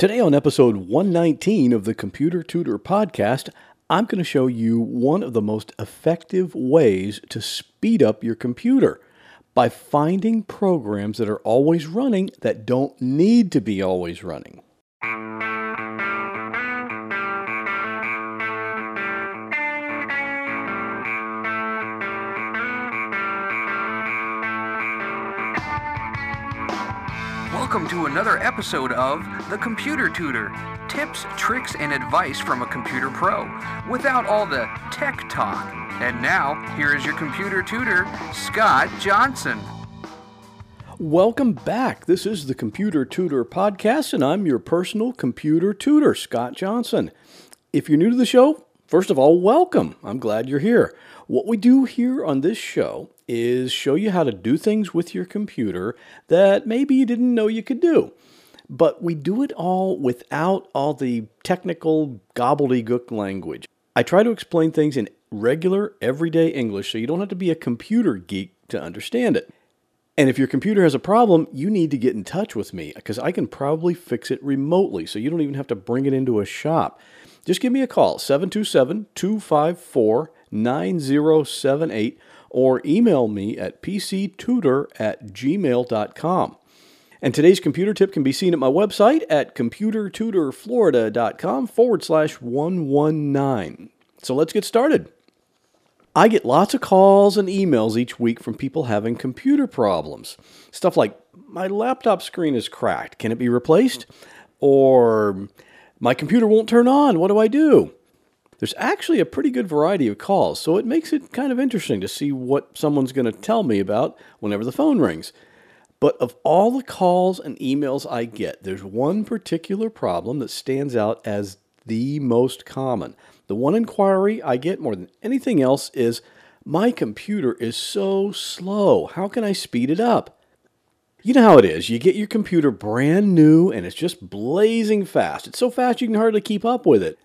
Today, on episode 119 of the Computer Tutor Podcast, I'm going to show you one of the most effective ways to speed up your computer by finding programs that are always running that don't need to be always running. Welcome to another episode of The Computer Tutor tips, tricks, and advice from a computer pro without all the tech talk. And now, here is your computer tutor, Scott Johnson. Welcome back. This is the Computer Tutor Podcast, and I'm your personal computer tutor, Scott Johnson. If you're new to the show, first of all, welcome. I'm glad you're here. What we do here on this show is show you how to do things with your computer that maybe you didn't know you could do. But we do it all without all the technical gobbledygook language. I try to explain things in regular, everyday English so you don't have to be a computer geek to understand it. And if your computer has a problem, you need to get in touch with me because I can probably fix it remotely so you don't even have to bring it into a shop. Just give me a call, 727 254 9078 or email me at pctutor at gmail.com. And today's computer tip can be seen at my website at computertutorflorida.com forward slash 119. So let's get started. I get lots of calls and emails each week from people having computer problems. Stuff like, my laptop screen is cracked. Can it be replaced? Or, my computer won't turn on. What do I do? There's actually a pretty good variety of calls, so it makes it kind of interesting to see what someone's going to tell me about whenever the phone rings. But of all the calls and emails I get, there's one particular problem that stands out as the most common. The one inquiry I get more than anything else is My computer is so slow. How can I speed it up? You know how it is. You get your computer brand new and it's just blazing fast. It's so fast you can hardly keep up with it.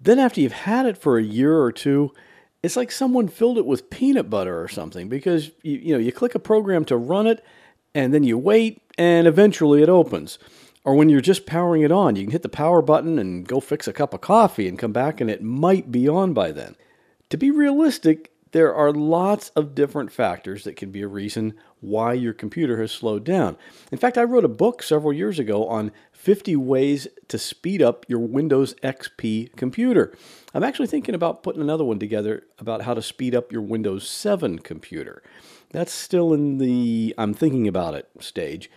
Then, after you've had it for a year or two, it's like someone filled it with peanut butter or something because you, you know you click a program to run it and then you wait and eventually it opens. Or when you're just powering it on, you can hit the power button and go fix a cup of coffee and come back and it might be on by then. To be realistic, there are lots of different factors that can be a reason why your computer has slowed down. In fact, I wrote a book several years ago on 50 ways to speed up your Windows XP computer. I'm actually thinking about putting another one together about how to speed up your Windows 7 computer. That's still in the I'm thinking about it stage.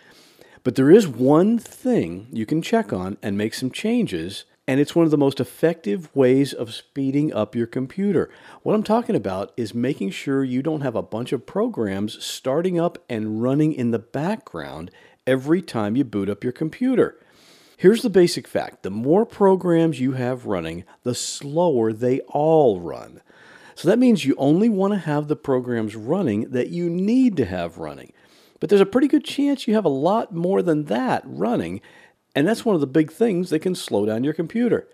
But there is one thing you can check on and make some changes and it's one of the most effective ways of speeding up your computer. What I'm talking about is making sure you don't have a bunch of programs starting up and running in the background every time you boot up your computer. Here's the basic fact the more programs you have running, the slower they all run. So that means you only want to have the programs running that you need to have running. But there's a pretty good chance you have a lot more than that running, and that's one of the big things that can slow down your computer.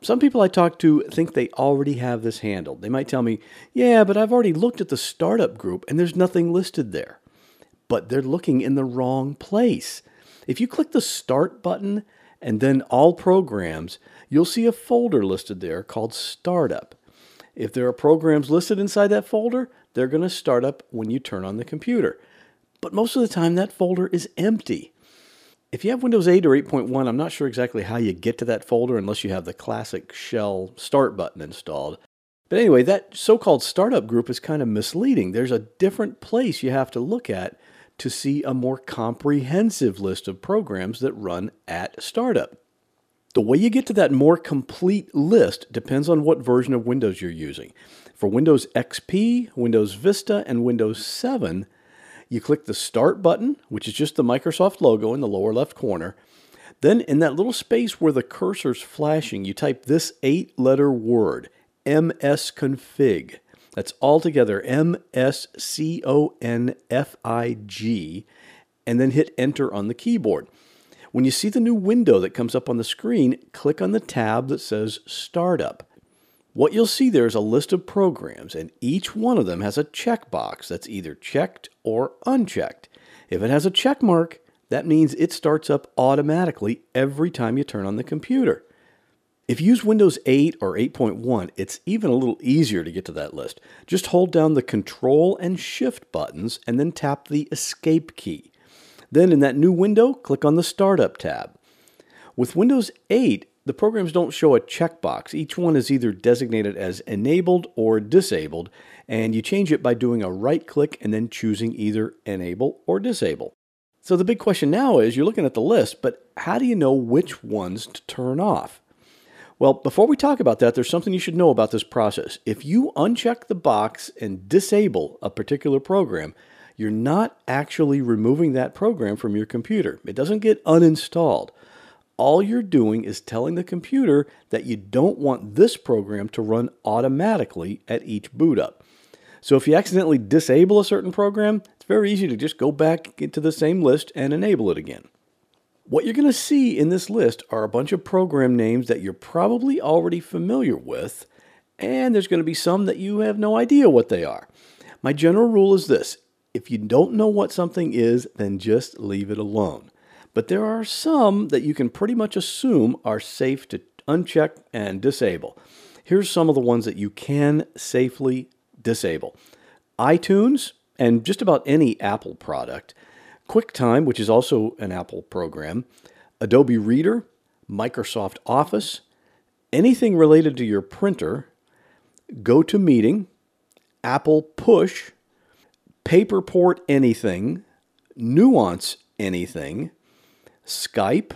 Some people I talk to think they already have this handled. They might tell me, yeah, but I've already looked at the startup group and there's nothing listed there. But they're looking in the wrong place. If you click the Start button and then All Programs, you'll see a folder listed there called Startup. If there are programs listed inside that folder, they're going to start up when you turn on the computer. But most of the time, that folder is empty. If you have Windows 8 or 8.1, I'm not sure exactly how you get to that folder unless you have the classic shell start button installed. But anyway, that so called startup group is kind of misleading. There's a different place you have to look at to see a more comprehensive list of programs that run at startup. The way you get to that more complete list depends on what version of Windows you're using. For Windows XP, Windows Vista, and Windows 7, you click the Start button, which is just the Microsoft logo in the lower left corner. Then, in that little space where the cursor's flashing, you type this eight letter word, msconfig. That's all together M S C O N F I G, and then hit enter on the keyboard. When you see the new window that comes up on the screen, click on the tab that says Startup. What you'll see there is a list of programs, and each one of them has a checkbox that's either checked or unchecked. If it has a check mark, That means it starts up automatically every time you turn on the computer. If you use Windows 8 or 8.1, it's even a little easier to get to that list. Just hold down the Control and Shift buttons and then tap the Escape key. Then in that new window, click on the Startup tab. With Windows 8, the programs don't show a checkbox. Each one is either designated as enabled or disabled, and you change it by doing a right click and then choosing either enable or disable. So the big question now is you're looking at the list, but how do you know which ones to turn off? Well, before we talk about that, there's something you should know about this process. If you uncheck the box and disable a particular program, you're not actually removing that program from your computer. It doesn't get uninstalled all you're doing is telling the computer that you don't want this program to run automatically at each boot up. So if you accidentally disable a certain program, it's very easy to just go back into the same list and enable it again. What you're going to see in this list are a bunch of program names that you're probably already familiar with, and there's going to be some that you have no idea what they are. My general rule is this if you don't know what something is, then just leave it alone but there are some that you can pretty much assume are safe to uncheck and disable. Here's some of the ones that you can safely disable iTunes and just about any Apple product, QuickTime, which is also an Apple program, Adobe Reader, Microsoft Office, anything related to your printer, GoToMeeting, Apple Push, Paperport Anything, Nuance Anything, Skype,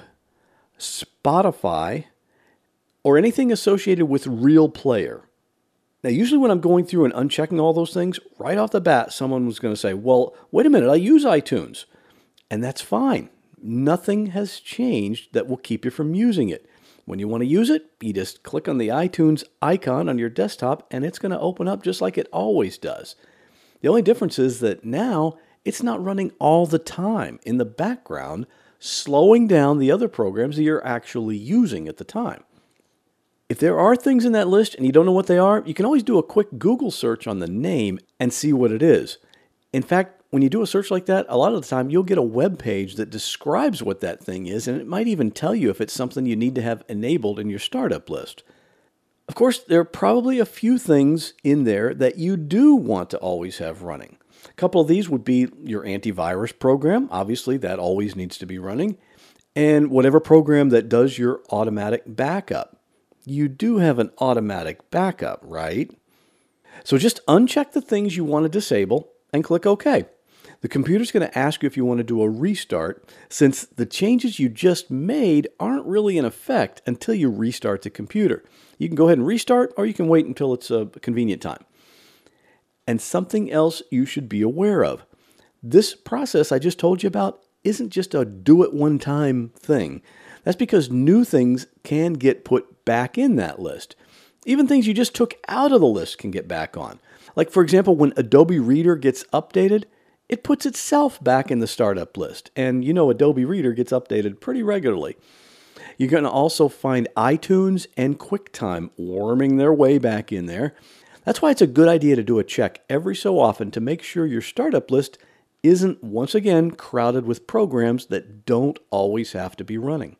Spotify, or anything associated with Real Player. Now, usually when I'm going through and unchecking all those things, right off the bat, someone was going to say, Well, wait a minute, I use iTunes. And that's fine. Nothing has changed that will keep you from using it. When you want to use it, you just click on the iTunes icon on your desktop and it's going to open up just like it always does. The only difference is that now it's not running all the time in the background slowing down the other programs that you're actually using at the time. If there are things in that list and you don't know what they are, you can always do a quick Google search on the name and see what it is. In fact, when you do a search like that, a lot of the time you'll get a web page that describes what that thing is, and it might even tell you if it's something you need to have enabled in your startup list. Of course, there are probably a few things in there that you do want to always have running. A couple of these would be your antivirus program. Obviously, that always needs to be running. And whatever program that does your automatic backup. You do have an automatic backup, right? So just uncheck the things you want to disable and click OK. The computer's going to ask you if you want to do a restart since the changes you just made aren't really in effect until you restart the computer. You can go ahead and restart or you can wait until it's a convenient time and something else you should be aware of. This process I just told you about isn't just a do it one time thing. That's because new things can get put back in that list. Even things you just took out of the list can get back on. Like, for example, when Adobe Reader gets updated, it puts itself back in the startup list. And you know, Adobe Reader gets updated pretty regularly. You're going to also find iTunes and QuickTime worming their way back in there. That's why it's a good idea to do a check every so often to make sure your startup list isn't once again crowded with programs that don't always have to be running.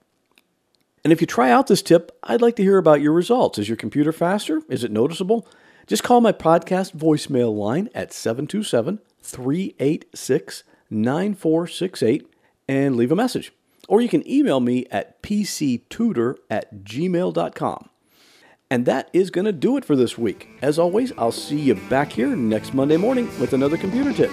And if you try out this tip, I'd like to hear about your results. Is your computer faster? Is it noticeable? Just call my podcast voicemail line at 727 386 9468 and leave a message. Or you can email me at pctutor at gmail.com. And that is going to do it for this week. As always, I'll see you back here next Monday morning with another computer tip.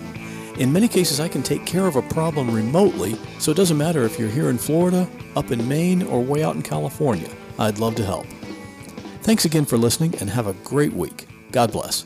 In many cases, I can take care of a problem remotely, so it doesn't matter if you're here in Florida, up in Maine, or way out in California. I'd love to help. Thanks again for listening and have a great week. God bless.